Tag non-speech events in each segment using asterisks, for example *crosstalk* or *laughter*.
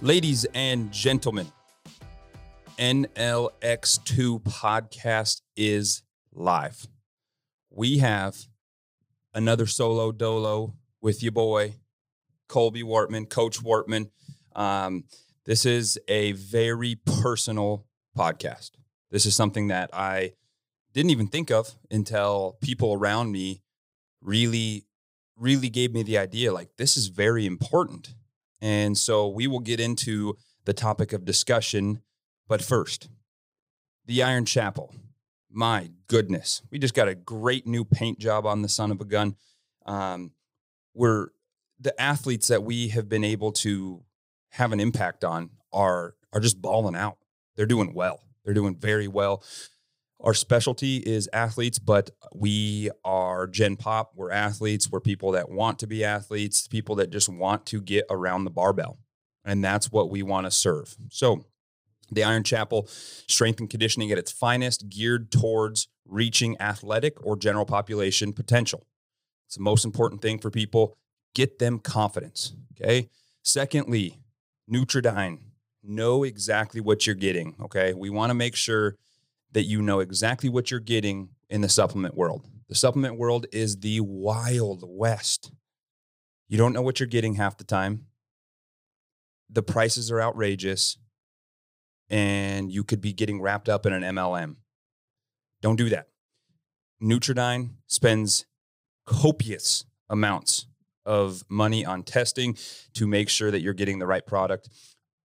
Ladies and gentlemen, NLX2 podcast is live. We have another solo dolo with your boy, Colby Wortman, Coach Wortman. Um, this is a very personal podcast. This is something that I didn't even think of until people around me really, really gave me the idea like, this is very important. And so we will get into the topic of discussion. But first, the Iron Chapel. My goodness, we just got a great new paint job on the son of a gun. Um, we're the athletes that we have been able to have an impact on are are just balling out. They're doing well. They're doing very well. Our specialty is athletes, but we are Gen Pop. We're athletes. We're people that want to be athletes, people that just want to get around the barbell. And that's what we want to serve. So, the Iron Chapel strength and conditioning at its finest, geared towards reaching athletic or general population potential. It's the most important thing for people. Get them confidence. Okay. Secondly, Nutridyne. Know exactly what you're getting. Okay. We want to make sure that you know exactly what you're getting in the supplement world. The supplement world is the wild west. You don't know what you're getting half the time. The prices are outrageous, and you could be getting wrapped up in an MLM. Don't do that. Nutridyne spends copious amounts of money on testing to make sure that you're getting the right product.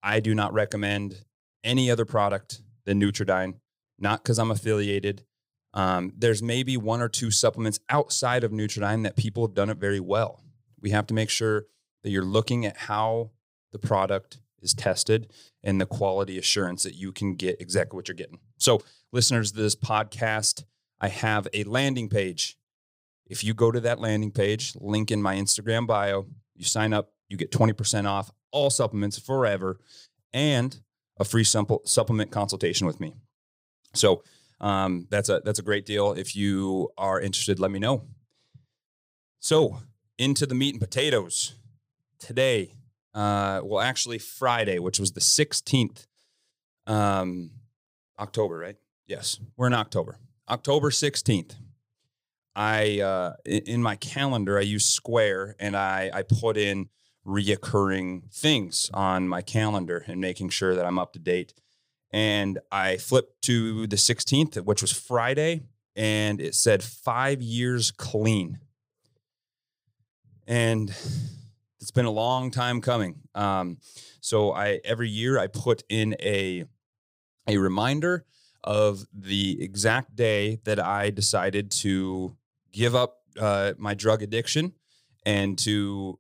I do not recommend any other product than Nutridyne not because I'm affiliated. Um, there's maybe one or two supplements outside of Nutridyne that people have done it very well. We have to make sure that you're looking at how the product is tested and the quality assurance that you can get exactly what you're getting. So, listeners to this podcast, I have a landing page. If you go to that landing page, link in my Instagram bio, you sign up, you get 20% off all supplements forever and a free supplement consultation with me. So um, that's a that's a great deal. If you are interested, let me know. So into the meat and potatoes today. Uh, well, actually Friday, which was the sixteenth, um, October, right? Yes, we're in October. October sixteenth. I uh, in my calendar I use Square and I I put in reoccurring things on my calendar and making sure that I'm up to date and I flipped to the 16th, which was Friday, and it said five years clean. And it's been a long time coming. Um, so I every year I put in a a reminder of the exact day that I decided to give up uh, my drug addiction and to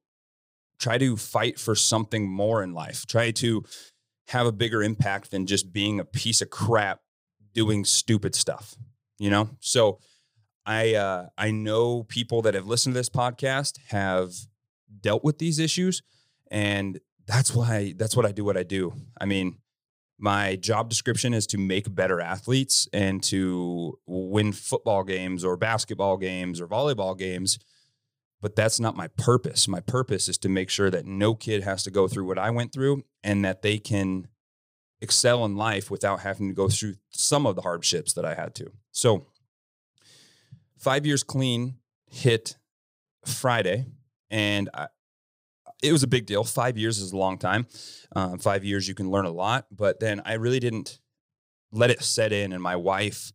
try to fight for something more in life. Try to have a bigger impact than just being a piece of crap doing stupid stuff, you know? So I uh I know people that have listened to this podcast have dealt with these issues and that's why that's what I do what I do. I mean, my job description is to make better athletes and to win football games or basketball games or volleyball games but that's not my purpose. My purpose is to make sure that no kid has to go through what I went through and that they can excel in life without having to go through some of the hardships that I had to. So, five years clean hit Friday, and I, it was a big deal. Five years is a long time. Um, five years, you can learn a lot, but then I really didn't let it set in. And my wife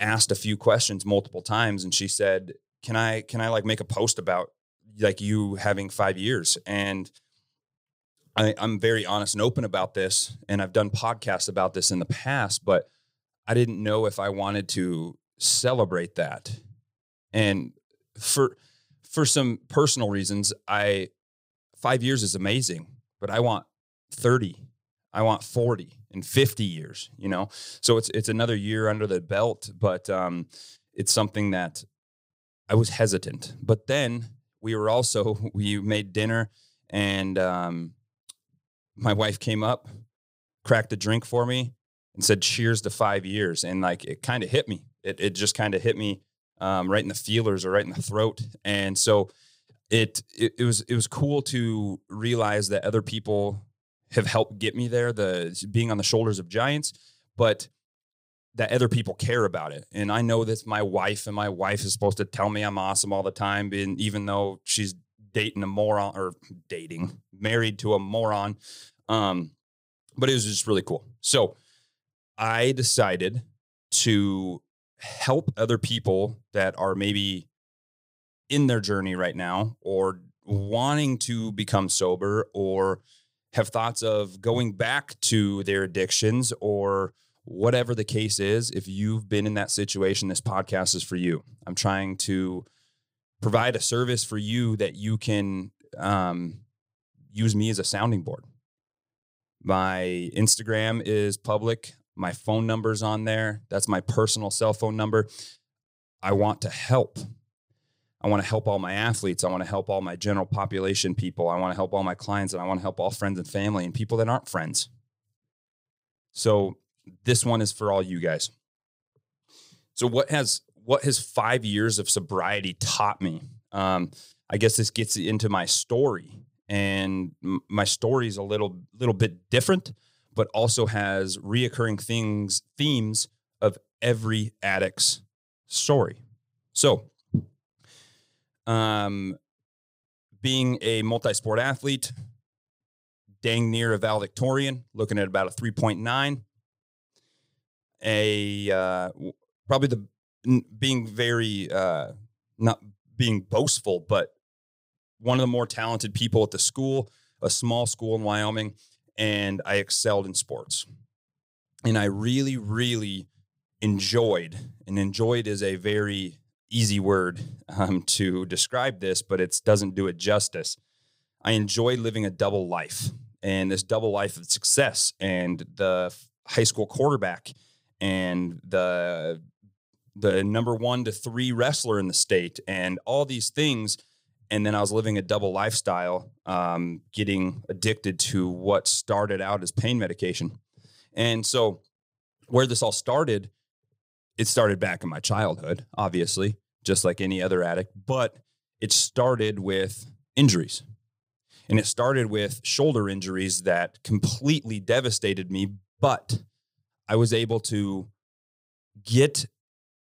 asked a few questions multiple times, and she said, can I can I like make a post about like you having five years? And I, I'm very honest and open about this, and I've done podcasts about this in the past, but I didn't know if I wanted to celebrate that. And for for some personal reasons, I five years is amazing, but I want 30, I want 40 and 50 years, you know? So it's it's another year under the belt, but um, it's something that I was hesitant. But then we were also we made dinner, and um, my wife came up, cracked a drink for me, and said, "Cheers to five years." And like it kind of hit me. It it just kind of hit me um, right in the feelers or right in the throat. And so it, it it was it was cool to realize that other people have helped get me there, the being on the shoulders of giants, but that other people care about it. And I know that's my wife, and my wife is supposed to tell me I'm awesome all the time, even though she's dating a moron or dating, married to a moron. Um, but it was just really cool. So I decided to help other people that are maybe in their journey right now or wanting to become sober or have thoughts of going back to their addictions or whatever the case is, if you've been in that situation, this podcast is for you. I'm trying to provide a service for you that you can um, use me as a sounding board. My Instagram is public. My phone number's on there. That's my personal cell phone number. I want to help. I want to help all my athletes. I want to help all my general population people. I want to help all my clients and I want to help all friends and family and people that aren't friends. So this one is for all you guys. So what has what has 5 years of sobriety taught me? Um, I guess this gets into my story and my story is a little little bit different but also has reoccurring things themes of every addict's story. So, um, being a multi-sport athlete, dang near a valedictorian, looking at about a 3.9. A uh, probably the being very uh, not being boastful, but one of the more talented people at the school, a small school in Wyoming, and I excelled in sports. And I really, really enjoyed, and enjoyed is a very easy word um, to describe this, but it doesn't do it justice. I enjoyed living a double life and this double life of success and the high school quarterback and the the number one to three wrestler in the state and all these things and then I was living a double lifestyle, um, getting addicted to what started out as pain medication. And so, where this all started, it started back in my childhood, obviously, just like any other addict, but it started with injuries. And it started with shoulder injuries that completely devastated me, but I was able to get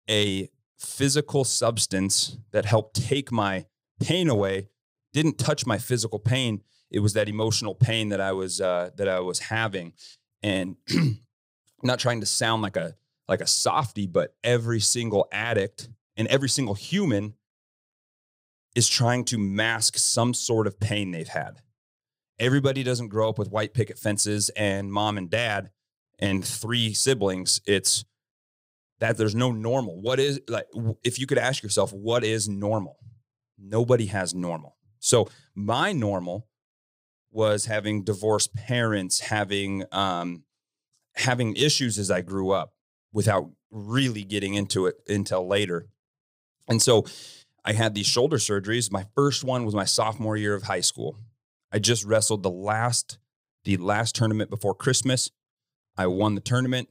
a physical substance that helped take my pain away. Didn't touch my physical pain. It was that emotional pain that i was uh, that i was having. And *clears throat* not trying to sound like a like a softy but every single addict and every single human is trying to mask some sort of pain they've had. Everybody doesn't grow up with white picket fences and mom and dad and three siblings it's that there's no normal what is like if you could ask yourself what is normal Nobody has normal. So my normal was having divorced parents, having um, having issues as I grew up without really getting into it until later. And so I had these shoulder surgeries. My first one was my sophomore year of high school. I just wrestled the last the last tournament before Christmas. I won the tournament,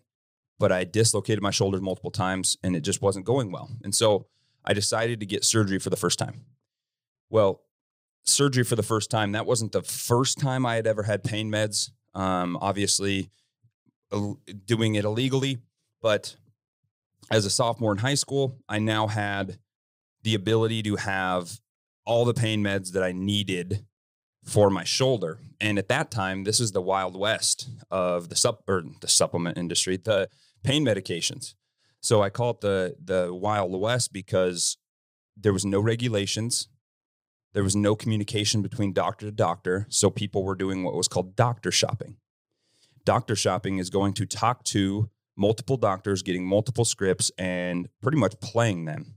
but I dislocated my shoulders multiple times and it just wasn't going well. And so I decided to get surgery for the first time. Well, surgery for the first time, that wasn't the first time I had ever had pain meds. Um, obviously, doing it illegally, but as a sophomore in high school, I now had the ability to have all the pain meds that I needed for my shoulder. And at that time, this is the wild west of the sup or the supplement industry, the pain medications. So I call it the the wild west because there was no regulations. There was no communication between doctor to doctor. So people were doing what was called doctor shopping. Doctor shopping is going to talk to multiple doctors, getting multiple scripts, and pretty much playing them.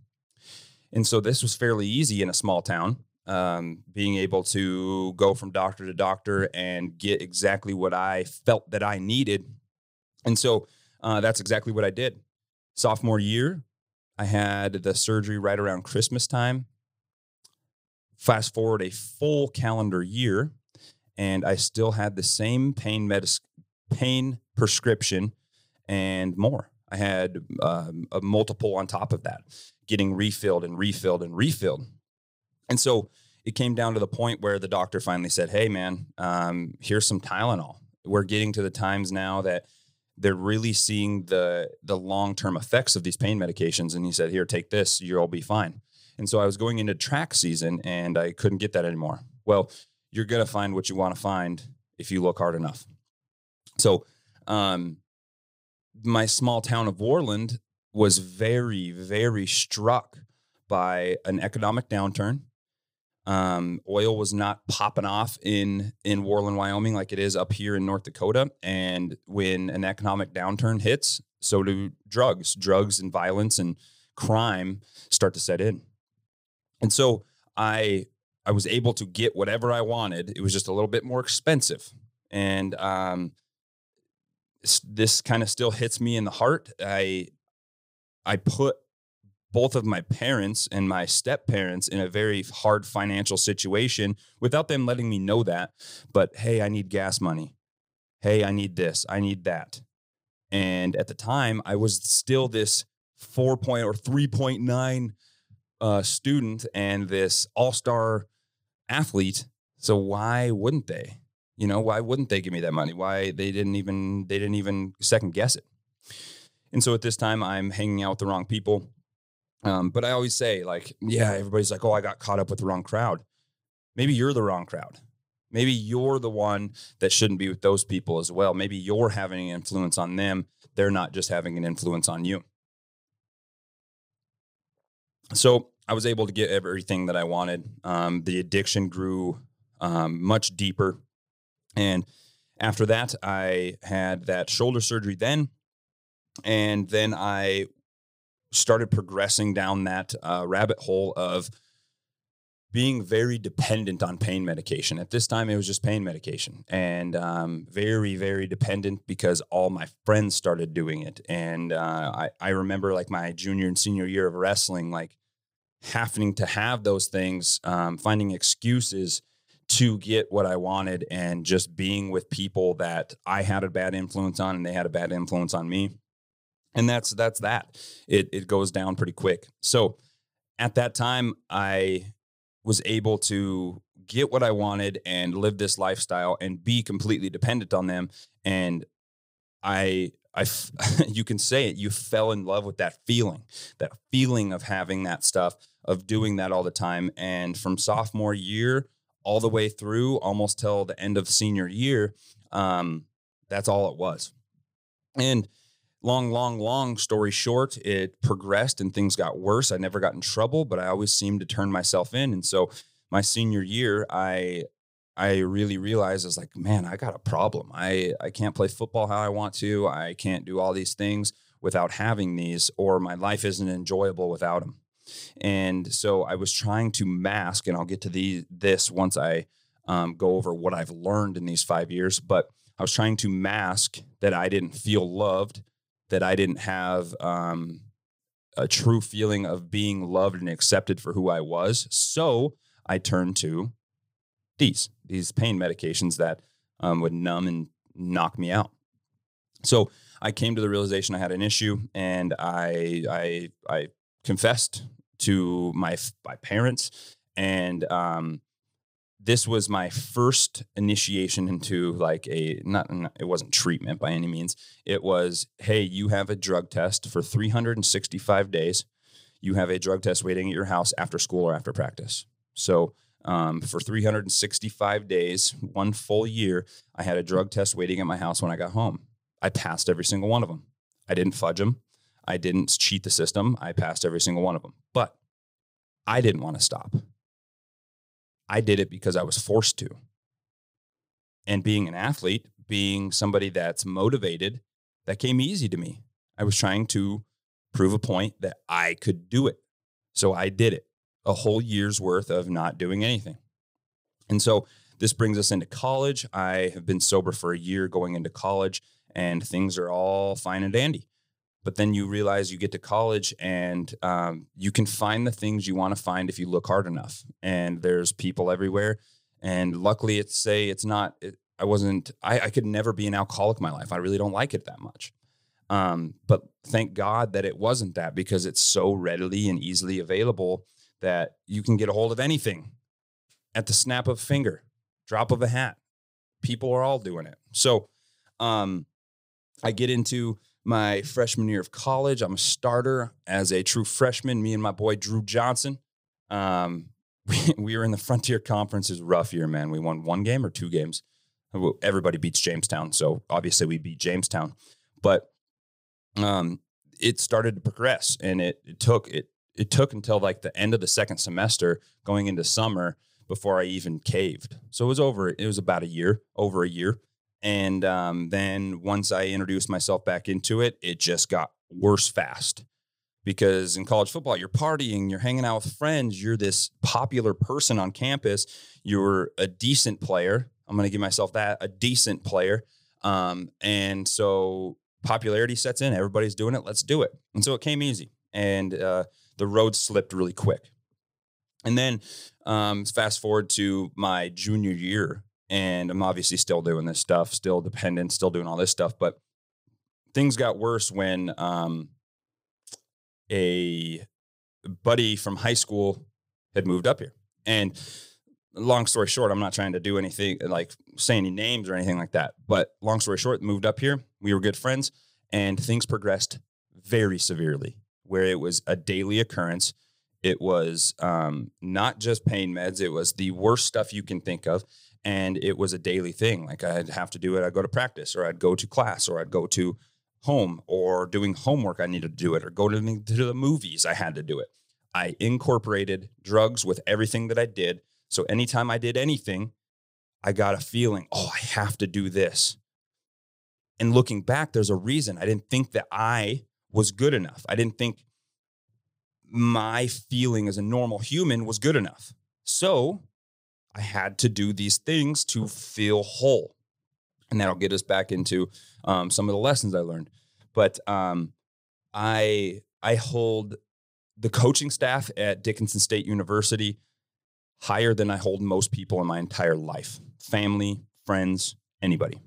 And so this was fairly easy in a small town, um, being able to go from doctor to doctor and get exactly what I felt that I needed. And so uh, that's exactly what I did. Sophomore year, I had the surgery right around Christmas time. Fast forward a full calendar year, and I still had the same pain medicine, pain prescription, and more. I had um, a multiple on top of that, getting refilled and refilled and refilled. And so it came down to the point where the doctor finally said, Hey, man, um, here's some Tylenol. We're getting to the times now that they're really seeing the the long term effects of these pain medications. And he said, "Here, take this. You'll be fine." And so I was going into track season, and I couldn't get that anymore. Well, you're gonna find what you want to find if you look hard enough. So, um, my small town of Worland was very, very struck by an economic downturn um, oil was not popping off in in Worland, Wyoming, like it is up here in North Dakota. And when an economic downturn hits, so do drugs. Drugs and violence and crime start to set in. And so I I was able to get whatever I wanted. It was just a little bit more expensive, and um, this kind of still hits me in the heart. I I put both of my parents and my step parents in a very hard financial situation without them letting me know that. But hey, I need gas money. Hey, I need this. I need that. And at the time, I was still this four point or 3.9 uh, student and this all star athlete. So why wouldn't they? You know, why wouldn't they give me that money? Why they didn't even they didn't even second guess it. And so at this time, I'm hanging out with the wrong people. Um, but I always say, like, yeah, everybody's like, oh, I got caught up with the wrong crowd. Maybe you're the wrong crowd. Maybe you're the one that shouldn't be with those people as well. Maybe you're having an influence on them. They're not just having an influence on you. So I was able to get everything that I wanted. Um, the addiction grew um, much deeper. And after that, I had that shoulder surgery then. And then I started progressing down that uh, rabbit hole of being very dependent on pain medication. At this time, it was just pain medication, and um, very, very dependent because all my friends started doing it. And uh, I, I remember like my junior and senior year of wrestling, like having to have those things, um, finding excuses to get what I wanted, and just being with people that I had a bad influence on, and they had a bad influence on me and that's that's that. It it goes down pretty quick. So at that time i was able to get what i wanted and live this lifestyle and be completely dependent on them. And i i *laughs* you can say it you fell in love with that feeling that feeling of having that stuff of doing that all the time. And from sophomore year all the way through almost till the end of senior year um that's all it was. And long, long, long story short, it progressed and things got worse. I never got in trouble, but I always seemed to turn myself in. And so my senior year, I I really realized I was like, man, I got a problem. I I can't play football how I want to. I can't do all these things without having these, or my life isn't enjoyable without them. And so I was trying to mask, and I'll get to the this once I um, go over what I've learned in these five years. But I was trying to mask that I didn't feel loved that I didn't have um, a true feeling of being loved and accepted for who I was. So I turned to these these pain medications that um, would numb and knock me out. So I came to the realization I had an issue, and I I I confessed to my my parents, and um, this was my first initiation into like a not, not, it wasn't treatment by any means. It was hey you have a drug test for 365 days. You have a drug test waiting at your house after school or after practice. So um, for 365 days one full year i had a drug test waiting at my house when i got home. I passed every single one of them i didn't fudge them i didn't cheat the system. I passed every single one of them but i didn't want to stop I did it because I was forced to. And being an athlete, being somebody that's motivated, that came easy to me. I was trying to prove a point that I could do it. So I did it a whole year's worth of not doing anything. And so this brings us into college. I have been sober for a year going into college, and things are all fine and dandy but then you realize you get to college and um, you can find the things you want to find if you look hard enough and there's people everywhere and luckily it's say it's not it, i wasn't I, I, could never be an alcoholic my life i really don't like it that much um, but thank god that it wasn't that because it's so readily and easily available that you can get a hold of anything at the snap of a finger, drop of a hat. People are all doing it. So, um, I get into my freshman year of college. I'm a starter as a true freshman. Me and my boy Drew Johnson. Um, *laughs* we, we were in the Frontier Conference. It rough year, man. We won one game or two games. Everybody beats Jamestown, so obviously we beat Jamestown. But um, it started to progress, and it, it took it it took until like the end of the second semester, going into summer, before I even caved. So it was over. It was about a year, over a year. And um, then once I introduced myself back into it, it just got worse fast. Because in college football, you're partying, you're hanging out with friends, you're this popular person on campus, you're a decent player. I'm going to give myself that a decent player. Um, and so popularity sets in, everybody's doing it, let's do it. And so it came easy. And uh, the road slipped really quick. And then um, fast forward to my junior year, and I'm obviously still doing this stuff, still dependent, still doing all this stuff. But things got worse when um, a buddy from high school had moved up here. And long story short, I'm not trying to do anything like say any names or anything like that. But long story short, moved up here. We were good friends, and things progressed very severely, where it was a daily occurrence. It was um, not just pain meds; it was the worst stuff you can think of and it was a daily thing. Like I'd have to do it. I'd go to practice, or I'd go to class, or I'd go to home, or doing homework. I needed to do it, or go to the, to the movies. I had to do it. I incorporated drugs with everything that I did. So anytime I did anything, I got a feeling, oh, I have to do this. And looking back, there's a reason. I didn't think that I was good enough. I didn't think my feeling as a normal human was good enough. So I had to do these things to feel whole. And that'll get us back into um, some of the lessons I learned. But um, I I hold the coaching staff at Dickinson State University higher than I hold most people in my entire life, family, friends, anybody.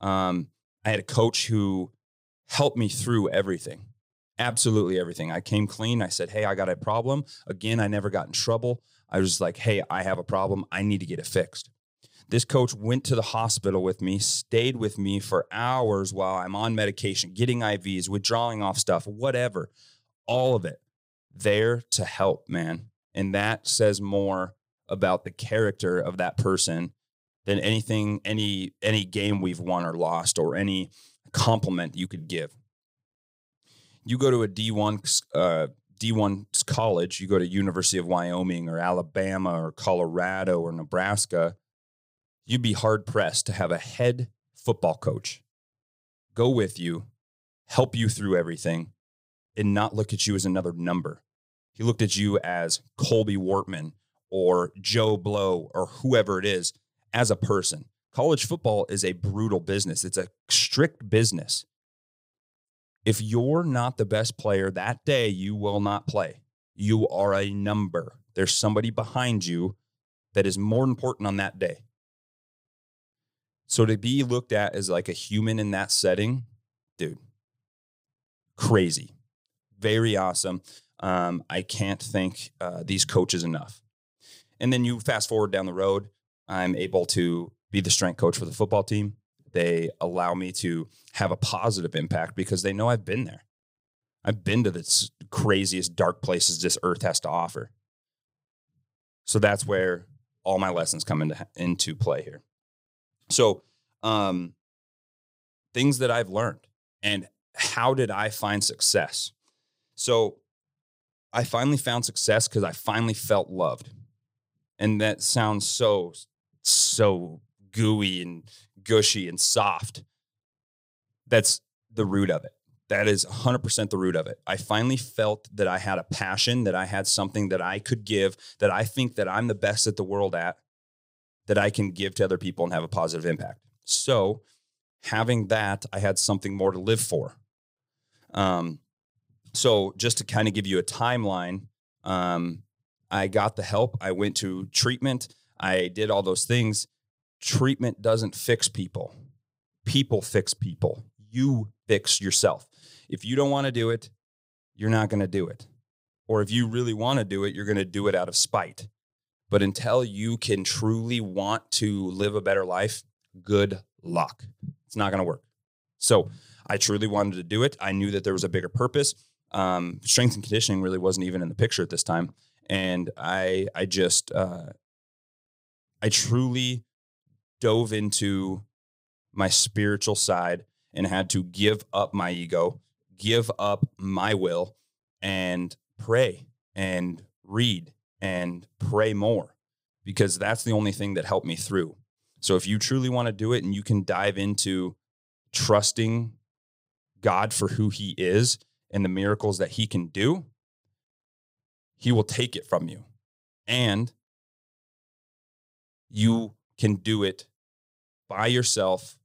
Um, I had a coach who helped me through everything, absolutely everything. I came clean. I said, "Hey, I got a problem." Again, I never got in trouble. I was like, hey, I have a problem. I need to get it fixed. This coach went to the hospital with me, stayed with me for hours while I'm on medication, getting IVs, withdrawing off stuff, whatever, all of it there to help, man. And that says more about the character of that person than anything, any any game we've won or lost, or any compliment you could give. You go to a D1 uh, D1 college, you go to University of Wyoming or Alabama or Colorado or Nebraska, you'd be hard pressed to have a head football coach go with you, help you through everything, and not look at you as another number. He looked at you as Colby Wortman or Joe Blow or whoever it is as a person. College football is a brutal business. It's a strict business. If you're not the best player that day, you will not play. You are a number. There's somebody behind you that is more important on that day. So to be looked at as like a human in that setting, dude, crazy, very awesome. Um, I can't thank uh, these coaches enough. And then you fast forward down the road, I'm able to be the strength coach for the football team. They allow me to have a positive impact because they know I've been there. I've been to the craziest dark places this earth has to offer. So that's where all my lessons come into into play here. So, um, things that I've learned and how did I find success? So, I finally found success because I finally felt loved, and that sounds so so gooey and gushy and soft. That's the root of it. That is 100% the root of it. I finally felt that I had a passion, that I had something that I could give, that I think that I'm the best at the world at, that I can give to other people and have a positive impact. So, having that, I had something more to live for. Um, so, just to kind of give you a timeline, um, I got the help. I went to treatment. I did all those things treatment doesn't fix people. People fix people. You fix yourself. If you don't want to do it, you're not going to do it. Or if you really want to do it, you're going to do it out of spite. But until you can truly want to live a better life, good luck. It's not going to work. So I truly wanted to do it. I knew that there was a bigger purpose. Um, strength and conditioning really wasn't even in the picture at this time, and I I just uh, I truly dove into my spiritual side and had to give up my ego, give up my will, and pray and read and pray more because that's the only thing that helped me through. So if you truly want to do it and you can dive into trusting God for who he is and the miracles that he can do, he will take it from you. And you can do it by yourself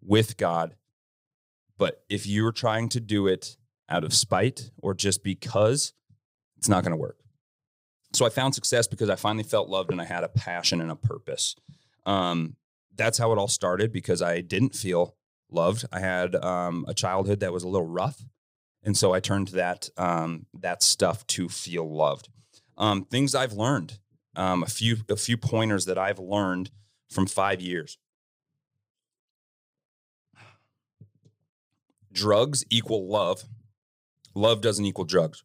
with God. But if you're trying to do it out of spite or just because, it's not going to work. So I found success because I finally felt loved and I had a passion and a purpose. Um, that's how it all started because I didn't feel loved. I had um, a childhood that was a little rough, and so I turned that um, that stuff to feel loved. Um, things I've learned, um, a few a few pointers that I've learned from five years. Drugs equal love. Love doesn't equal drugs.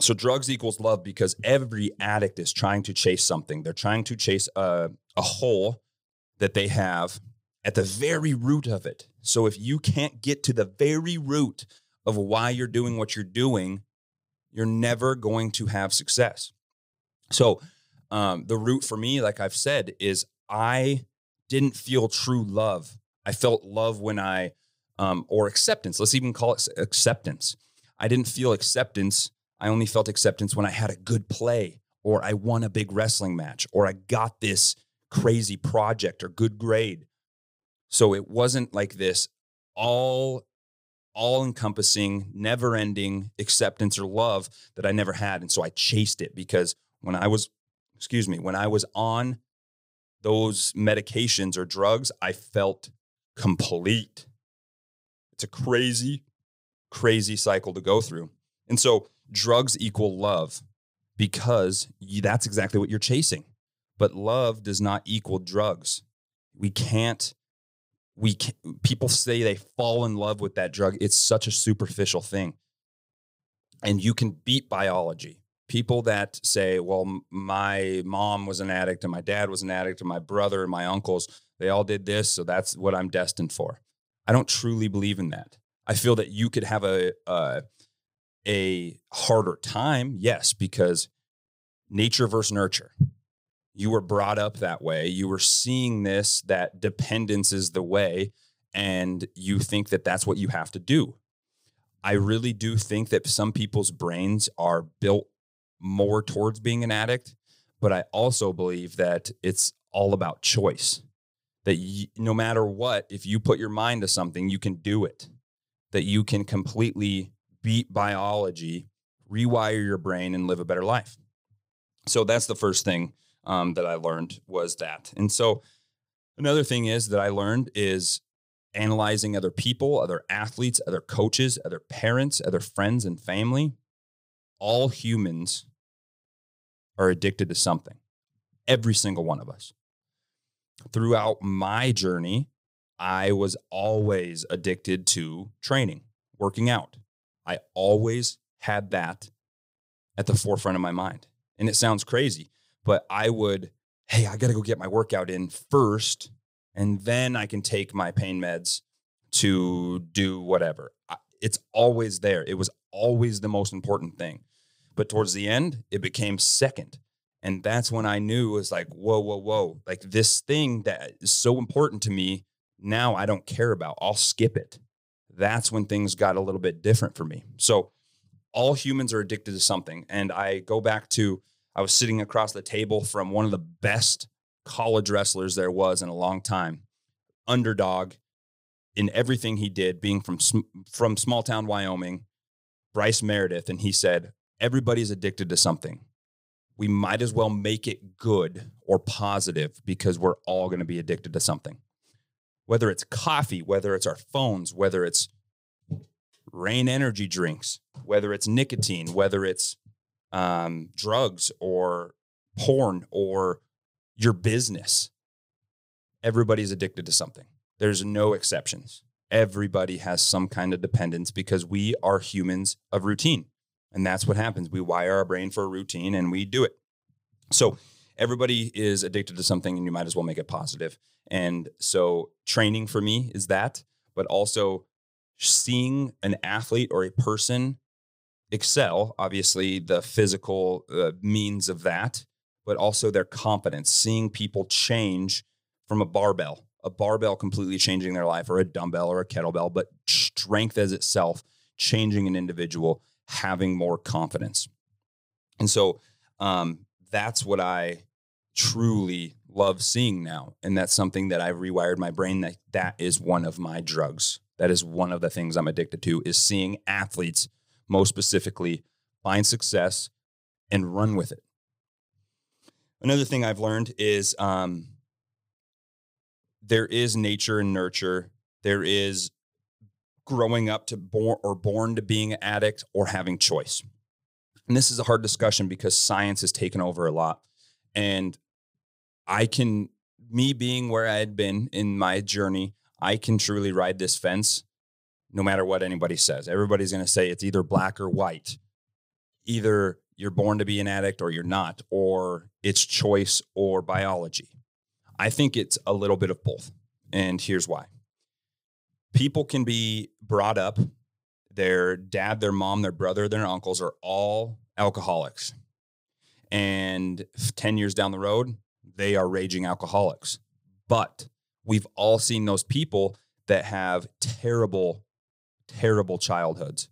So drugs equals love because every addict is trying to chase something. They're trying to chase a, a hole that they have at the very root of it. So if you can't get to the very root of why you're doing what you're doing, you're never going to have success. So um, the root for me, like I've said, is I didn't feel true love. I felt love when I, um, or acceptance. Let's even call it acceptance. I didn't feel acceptance. I only felt acceptance when I had a good play, or I won a big wrestling match, or I got this crazy project or good grade. So it wasn't like this all all encompassing, never ending acceptance or love that I never had. And so I chased it because when I was, excuse me, when I was on those medications or drugs, I felt complete. It's a crazy, crazy cycle to go through. And so drugs equal love because you, that's exactly what you're chasing. But love does not equal drugs. We can't we can, people say they fall in love with that drug. It's such a superficial thing. And you can beat biology. People that say, well, my mom was an addict and my dad was an addict and my brother and my uncles, they all did this. So that's what I'm destined for. I don't truly believe in that. I feel that you could have a, a, a harder time. Yes, because nature versus nurture you were brought up that way. You were seeing this, that dependence is the way, and you think that that's what you have to do. I really do think that some people's brains are built more towards being an addict, but I also believe that it's all about choice. That no matter what, if you put your mind to something, you can do it. That you can completely beat biology, rewire your brain, and live a better life. So that's the first thing um, that I learned was that. And so another thing is that I learned is analyzing other people, other athletes, other coaches, other parents, other friends and family. All humans are addicted to something. Every single one of us. Throughout my journey, I was always addicted to training, working out. I always had that at the forefront of my mind. And it sounds crazy, but I would, hey, I got to go get my workout in first, and then I can take my pain meds to do whatever. It's always there. It was always the most important thing. But towards the end, it became second. And that's when I knew it was like, whoa, whoa, whoa. Like this thing that is so important to me, now I don't care about. I'll skip it. That's when things got a little bit different for me. So all humans are addicted to something. And I go back to I was sitting across the table from one of the best college wrestlers there was in a long time, underdog in everything he did, being from from small town Wyoming, Bryce Meredith, and he said everybody's addicted to something. We might as well make it good or positive because we're all going to be addicted to something. Whether it's coffee, whether it's our phones, whether it's Reign energy drinks, whether it's nicotine, whether it's um, drugs or porn or your business. Everybody's addicted to something. There's no exceptions. Everybody has some kind of dependence because we are humans of routine. And that's what happens. We wire our brain for a routine and we do it. So everybody is addicted to something and you might as well make it positive. And so training for me is that, but also seeing an athlete or a person excel, obviously the physical uh, means of that, but also their confidence, seeing people change from a barbell, a barbell completely changing their life or a dumbbell or a kettlebell, but strength as itself changing an individual, having more confidence. And so um, that's what I truly love seeing now. And that's something that I've rewired my brain that that is one of my drugs. That is one of the things I'm addicted to is seeing athletes most specifically find success and run with it. Another thing I've learned is um, there is nature and nurture. There is growing up to born or born to being an addict or having choice. And this is a hard discussion because science has taken over a lot. And I can, me being where I had been in my journey, I can truly ride this fence no matter what anybody says. Everybody's going to say it's either black or white. Either you're born to be an addict or you're not, or it's choice or biology. I think it's a little bit of both. And here's why people can be brought up, their dad, their mom, their brother, their uncles are all alcoholics. And 10 years down the road, they are raging alcoholics. But we've all seen those people that have terrible, terrible childhoods.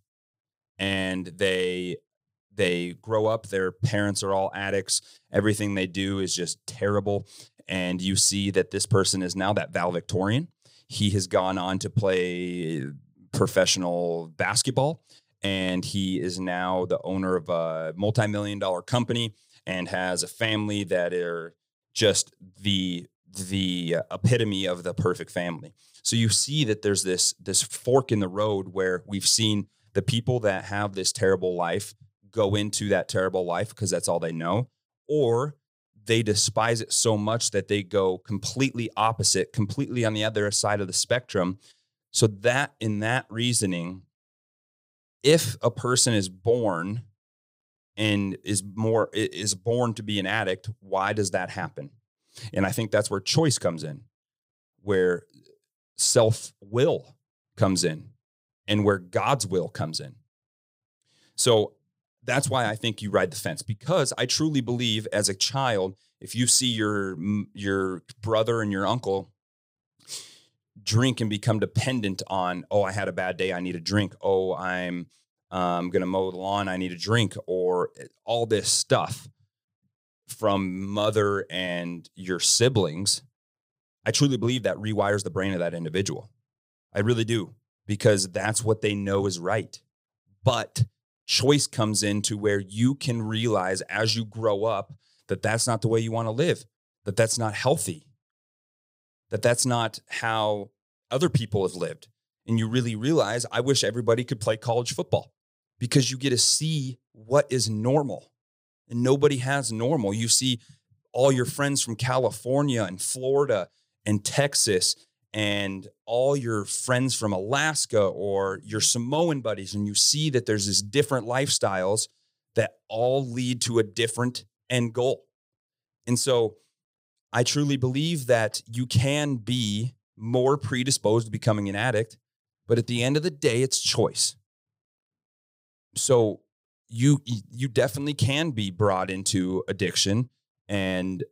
And they they grow up, their parents are all addicts. Everything they do is just terrible. And you see that this person is now that valedictorian. He has gone on to play professional basketball and he is now the owner of a multi-million dollar company and has a family that are just the the epitome of the perfect family. So you see that there's this this fork in the road where we've seen the people that have this terrible life go into that terrible life because that's all they know, or they despise it so much that they go completely opposite, completely on the other side of the spectrum. So that in that reasoning, if a person is born and is more is born to be an addict, why does that happen? And I think that's where choice comes in, where self will comes in, and where God's will comes in. So that's why I think you ride the fence because I truly believe as a child, if you see your your brother and your uncle drink and become dependent on, oh, I had a bad day, I need a drink. Oh, I'm um, going to mow the lawn, I need a drink, or eh, all this stuff from mother and your siblings. I truly believe that rewires the brain of that individual. I really do, because that's what they know is right. But choice comes into where you can realize as you grow up that that's not the way you want to live, that that's not healthy, that that's not how other people have lived. And you really realize, I wish everybody could play college football because you get to see what is normal. And nobody has normal. You see all your friends from California and Florida and Texas and all your friends from Alaska or your Samoan buddies, and you see that there's this different lifestyles that all lead to a different end goal. And so I truly believe that you can be more predisposed to becoming an addict, but at the end of the day, it's choice. So you you definitely can be brought into addiction and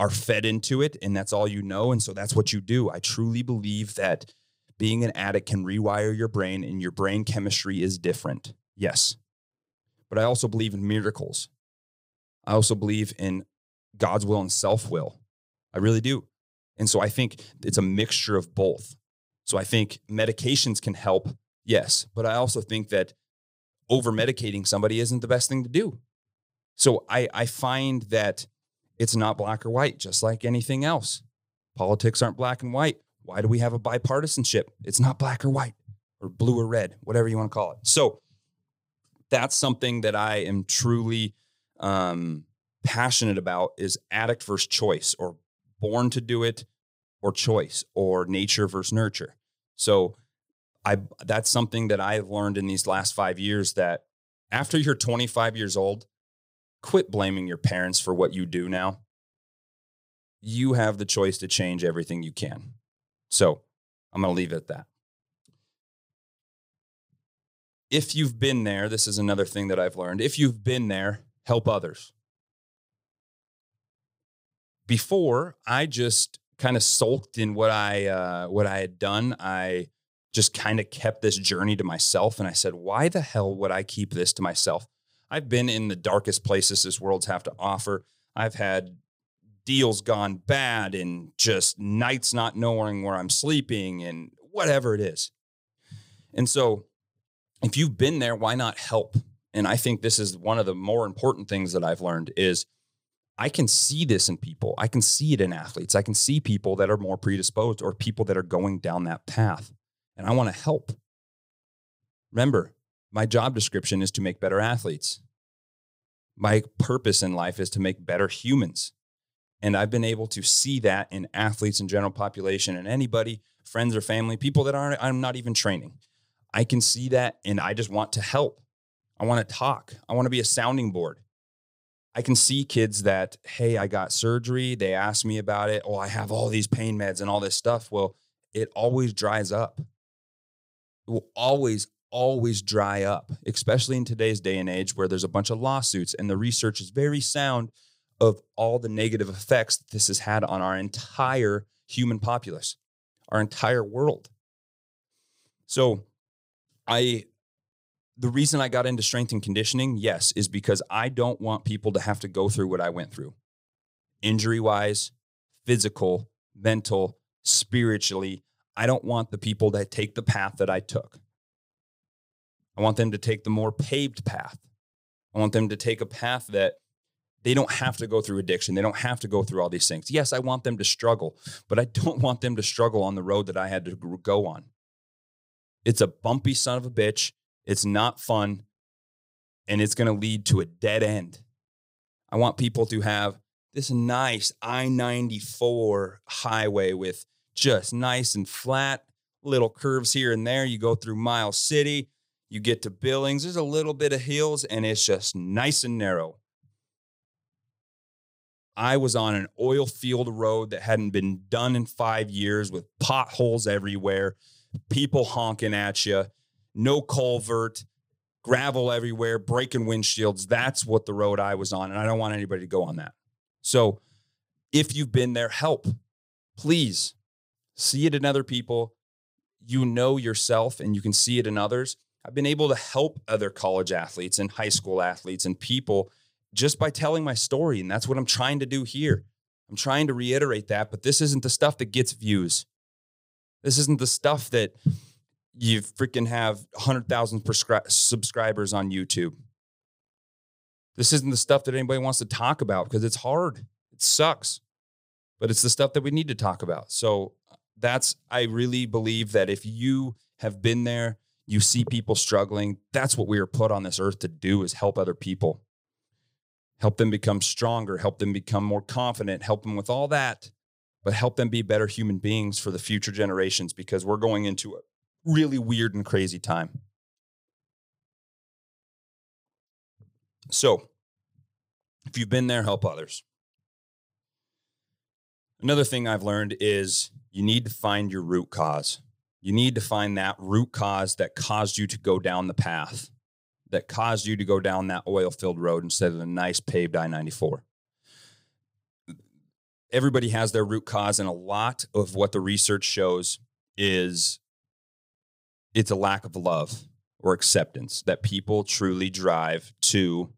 are fed into it and that's all you know and so that's what you do. I truly believe that being an addict can rewire your brain and your brain chemistry is different. Yes. But i also believe in miracles. I also believe in god's will and self-will. I really do. And so i think it's a mixture of both. So i think medications can help yes but i also think that over medicating somebody isn't the best thing to do. So i i find that it's not black or white, just like anything else. Politics aren't black and white. Why do we have a bipartisanship? It's not black or white or blue or red, whatever you want to call it. So that's something that I am truly um, passionate about is addict versus choice or born to do it or choice or nature versus nurture. So I that's something that I've learned in these last 5 years that after you're 25 years old, quit blaming your parents for what you do now. You have the choice to change everything you can. So, I'm going to leave it at that. If you've been there, this is another thing that I've learned. If you've been there, help others. Before, I just kind of sulked in what I uh, what I had done. I just kind of kept this journey to myself, and I said, "Why the hell would I keep this to myself?" I've been in the darkest places this world's have to offer. I've had deals gone bad and just nights not knowing where I'm sleeping and whatever it is. And so, if you've been there, why not help? And I think this is one of the more important things that I've learned is I can see this in people. I can see it in athletes. I can see people that are more predisposed or people that are going down that path. And I want to help. Remember, my job description is to make better athletes. My purpose in life is to make better humans. And I've been able to see that in athletes and general population and anybody, friends or family, people that aren't, I'm not even training. I can see that and I just want to help. I want to talk. I want to be a sounding board. I can see kids that, hey, I got surgery. They asked me about it. Oh, I have all these pain meds and all this stuff. Well, it always dries up. It will always, always dry up, especially in today's day and age where there's a bunch of lawsuits and the research is very sound of all the negative effects that this has had on our entire human populace, our entire world. So I the reason I got into strength and conditioning, yes, is because I don't want people to have to go through what I went through. Injury wise, physical, mental, spiritually. I don't want the people that take the path that I took. I want them to take the more paved path. I want them to take a path that they don't have to go through addiction. They don't have to go through all these things. Yes, I want them to struggle, but I don't *laughs* want them to struggle on the road that I had to go on. It's a bumpy son of a bitch. It's not fun and it's going to lead to a dead end. I want people to have this nice I 94 highway with just nice and flat little curves here and there. You go through Miles City, you get to Billings, there's a little bit of hills, and it's just nice and narrow. I was on an oil field road that hadn't been done in five years with potholes everywhere, people honking at you no culvert, gravel everywhere, breaking windshields. That's what the road I was on. And I don't want anybody to go on that. So if you've been there, help. Please see it in other people. You know yourself and you can see it in others. I've been able to help other college athletes and high school athletes and people just by telling my story. And that's what I'm trying to do here. I'm trying to reiterate that, but this isn't the stuff that gets views. This isn't the stuff that you freaking have 100,000 prescri- subscribers on YouTube. This isn't the stuff that anybody wants to talk about because it's hard. It sucks. But it's the stuff that we need to talk about. So uh, that's, I really believe that if you have been there, you see people struggling, that's what we are put on this earth to do is help other people. Help them become stronger, help them become more confident, help them with all that, but help them be better human beings for the future generations because we're going into a really weird and crazy time. So, if you've been there, help others. Another thing I've learned is you need to find your root cause. You need to find that root cause that caused you to go down the path, that caused you to go down that oil filled road instead of the nice paved I 94. Everybody has their root cause, and a lot of what the research shows is it's a lack of love or acceptance that people truly drive to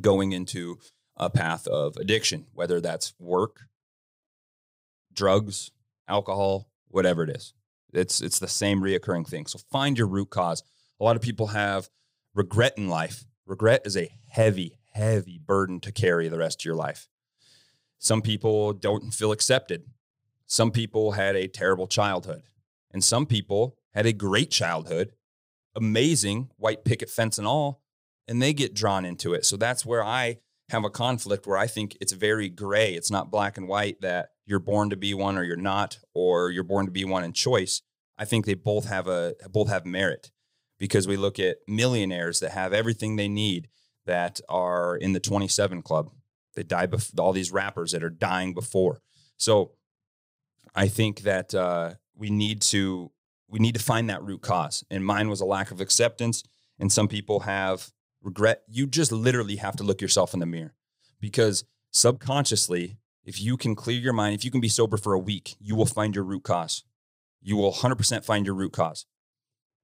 going into a path of addiction, whether that's work, drugs, alcohol, whatever it is. It's it's the same reoccurring thing. So find your root cause. A lot of people have regret in life. Regret is a heavy, heavy burden to carry the rest of your life. Some people don't feel accepted. Some people had a terrible childhood. And some people had a great childhood, amazing white picket fence and all, and they get drawn into it. So that's where I have a conflict where I think it's very gray. It's not black and white that you're born to be one or you're not, or you're born to be one in choice. I think they both have a both have merit because we look at millionaires that have everything they need that are in the 27 club. They die before all these rappers that are dying before. So I think that uh, we need to we need to find that root cause. And mine was a lack of acceptance. And some people have regret. You just literally have to look yourself in the mirror because subconsciously, if you can clear your mind, if you can be sober for a week, you will find your root cause. You will 100% find your root cause.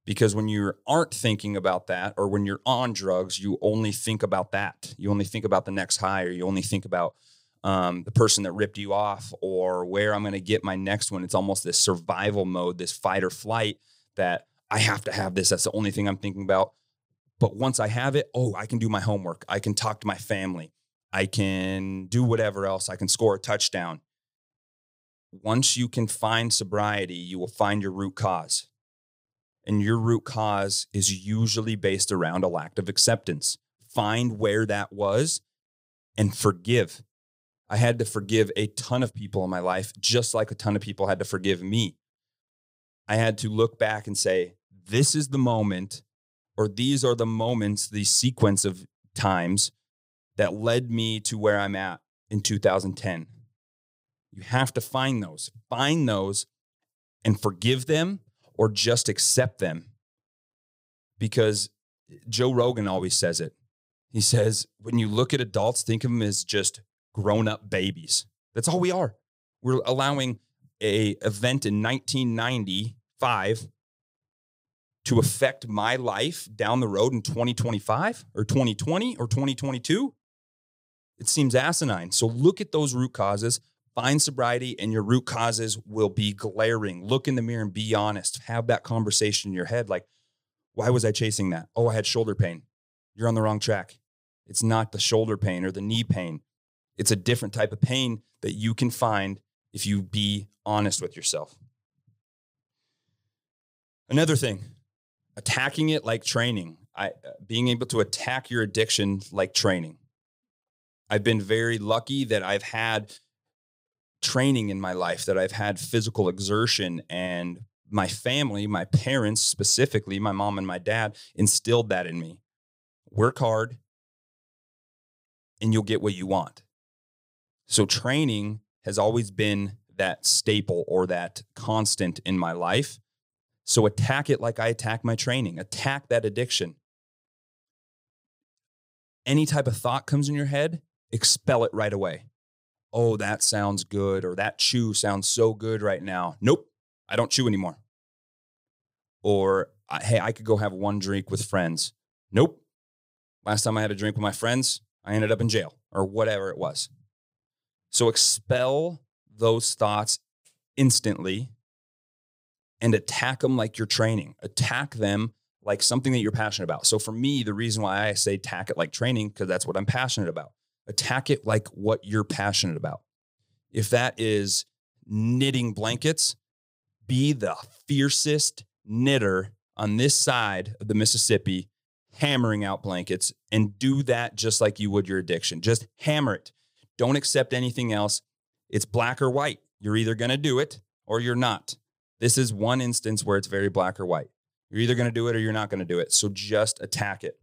Because when you aren't thinking about that, or when you're on drugs, you only think about that. You only think about the next high, or you only think about um, the person that ripped you off, or where I'm going to get my next one. It's almost this survival mode, this fight or flight that I have to have this. That's the only thing I'm thinking about. But once I have it, oh, I can do my homework. I can talk to my family. I can do whatever else. I can score a touchdown. Once you can find sobriety, you will find your root cause. And your root cause is usually based around a lack of acceptance. Find where that was and forgive. I had to forgive a ton of people in my life, just like a ton of people had to forgive me. I had to look back and say, this is the moment, or these are the moments, the sequence of times that led me to where I'm at in 2010. You have to find those, find those and forgive them or just accept them. Because Joe Rogan always says it. He says, when you look at adults, think of them as just grown up babies. That's all we are. We're allowing a event in 1995 to affect my life down the road in 2025 or 2020 or 2022. It seems asinine. So look at those root causes, Find sobriety, and your root causes will be glaring. Look in the mirror and be honest. Have that conversation in your head like, why was I chasing that? Oh, I had shoulder pain. You're on the wrong track. It's not the shoulder pain or the knee pain. It's a different type of pain that you can find if you be honest with yourself. Another thing, attacking it like training. I, uh, being able to attack your addiction like training. I've been very lucky that I've had training in my life that I've had physical exertion and my family, my parents specifically, my mom and my dad instilled that in me. Work hard and you'll get what you want. So training has always been that staple or that constant in my life. So attack it like I attack my training, attack that addiction. Any type of thought comes in your head, expel it right away oh, that sounds good, or that chew sounds so good right now. Nope, I don't chew anymore. Or, hey, I could go have one drink with friends. Nope. Last time I had a drink with my friends, I ended up in jail or whatever it was. So expel those thoughts instantly and attack them like you're training. Attack them like something that you're passionate about. So for me, the reason why I say attack it like training, because that's what I'm passionate about attack it like what you're passionate about. If that is knitting blankets, be the fiercest knitter on this side of the Mississippi, hammering out blankets, and do that just like you would your addiction. Just hammer it. Don't accept anything else. It's black or white. You're either going to do it or you're not. This is one instance where it's very black or white. You're either going to do it or you're not going to do it. So just attack it.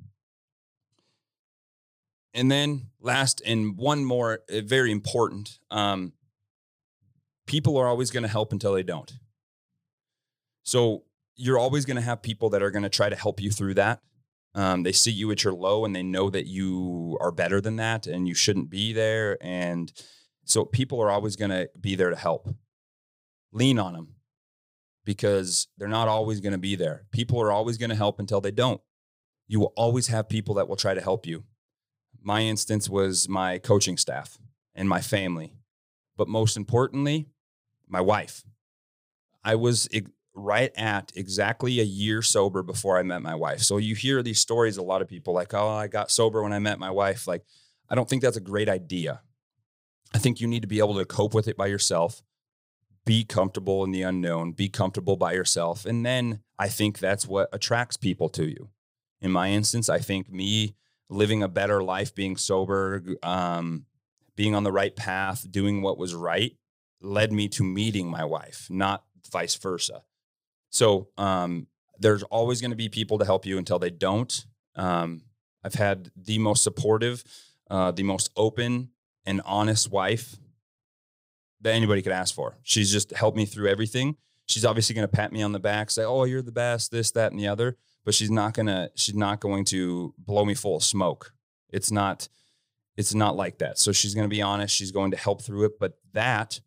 And then last and one more uh, very important, um, people are always going to help until they don't. So you're always going to have people that are going to try to help you through that. Um, they see you at your low and they know that you are better than that and you shouldn't be there. And so people are always going to be there to help. Lean on them because they're not always going to be there. People are always going to help until they don't. You will always have people that will try to help you. My instance was my coaching staff and my family, but most importantly, my wife. I was right at exactly a year sober before I met my wife. So you hear these stories, a lot of people like, oh, I got sober when I met my wife. Like, I don't think that's a great idea. I think you need to be able to cope with it by yourself, be comfortable in the unknown, be comfortable by yourself. And then I think that's what attracts people to you. In my instance, I think me living a better life, being sober, um, being on the right path, doing what was right, led me to meeting my wife, not vice versa. So um, there's always going to be people to help you until they don't. Um, I've had the most supportive, uh, the most open and honest wife that anybody could ask for. She's just helped me through everything. She's obviously going to pat me on the back, say, "Oh, you're the best," this, that, and the other. But she's not gonna. She's not going to blow me full of smoke. It's not. It's not like that. So she's to be honest. She's going to help through it. But that,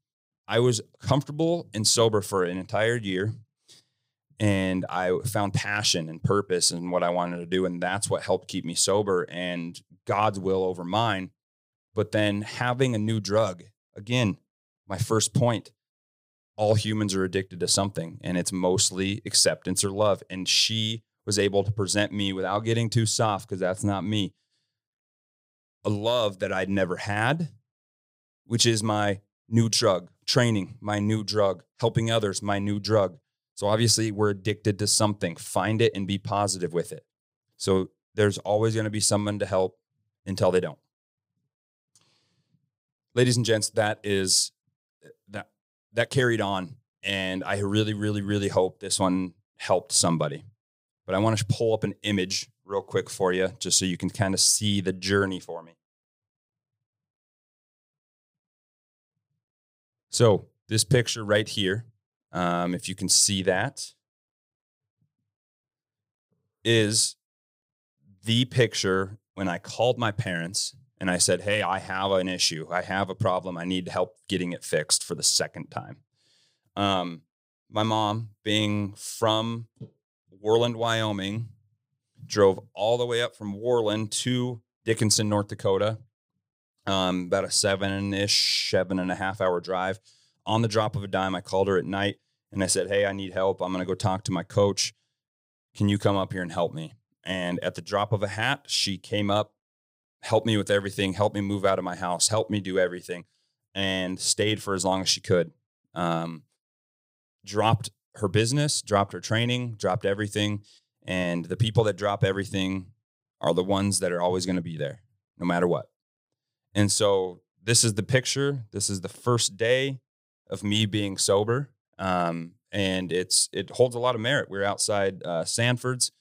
I was comfortable and sober for an entire year, and I found passion and purpose in what I wanted to do, and that's what helped keep me sober and God's will over mine. But then having a new drug again my first point all humans are addicted to something and it's mostly acceptance or love and she was able to present me without getting too soft because that's not me a love that i'd never had which is my new drug training my new drug helping others my new drug so obviously we're addicted to something find it and be positive with it so there's always going to be someone to help until they don't ladies and gents that is that that carried on. And I really, really, really hope this one helped somebody. But I want to pull up an image real quick for you, just so you can kind of see the journey for me. So, this picture right here, um, if you can see that, is the picture when I called my parents and I said, Hey, I have an issue. I have a problem. I need help getting it fixed for the second time. Um, my mom, being from Worland, Wyoming, drove all the way up from Worland to Dickinson, North Dakota, um, about a seven ish, seven and a half hour drive. On the drop of a dime, I called her at night and I said, Hey, I need help. I'm going to go talk to my coach. Can you come up here and help me? And at the drop of a hat, she came up, helped me with everything, helped me move out of my house, helped me do everything, and stayed for as long as she could. Um, dropped her business, dropped her training, dropped everything. And the people that drop everything are the ones that are always going to be there, no matter what. And so this is the picture. This is the first day of me being sober. Um, and it's it holds a lot of merit. We are outside uh, Sanford's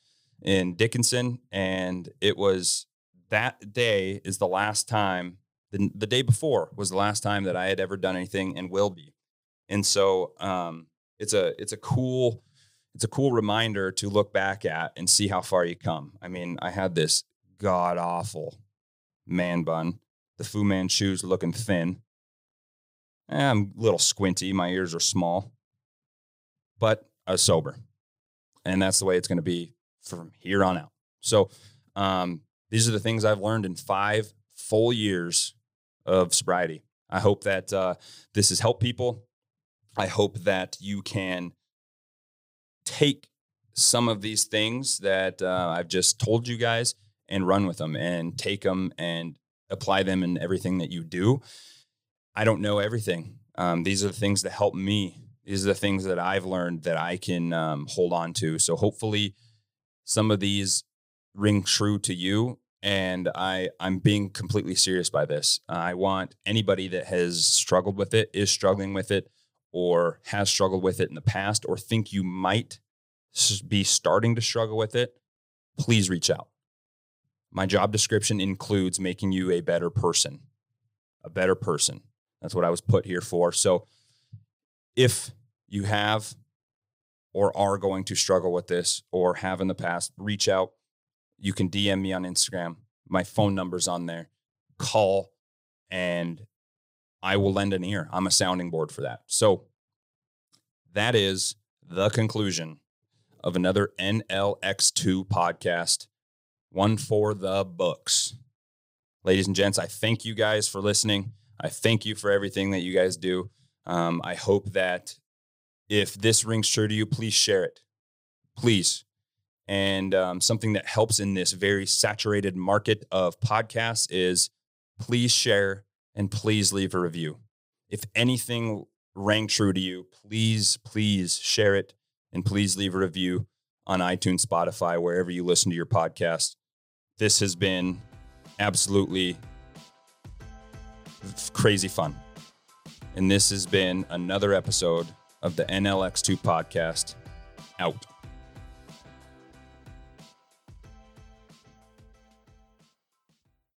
in Dickinson, and it was that day is the last time, the, the day before was the last time that I had ever done anything and will be. And so um, it's a it's a cool it's a cool reminder to look back at and see how far you come. I mean, I had this god awful man bun, the Fu Manchus looking thin. Eh, I'm a little squinty, my ears are small, but I was sober. And that's the way it's going to be from here on out. So, um, these are the things I've learned in five full years of sobriety. I hope that uh, this has helped people. I hope that you can take some of these things that uh, I've just told you guys and run with them and take them and apply them in everything that you do. I don't know everything. Um, these are the things that help me. These are the things that I've learned that I can um, hold on to. So hopefully, some of these ring true to you and I I'm being completely serious by this. I want anybody that has struggled with it, is struggling with it, or has struggled with it in the past, or think you might be starting to struggle with it, please reach out. My job description includes making you a better person, a better person. That's what I was put here for. So if you have or are going to struggle with this or have in the past, reach out you can DM me on Instagram. My phone number's on there. Call and I will lend an ear. I'm a sounding board for that. So that is the conclusion of another NLX2 podcast, one for the books. Ladies and gents, I thank you guys for listening. I thank you for everything that you guys do. Um, I hope that if this rings true to you, please share it. Please and um, something that helps in this very saturated market of podcasts is please share and please leave a review. If anything rang true to you, please, please share it and please leave a review on iTunes, Spotify, wherever you listen to your podcast. This has been absolutely crazy fun. And this has been another episode of the NLX2 podcast. Out.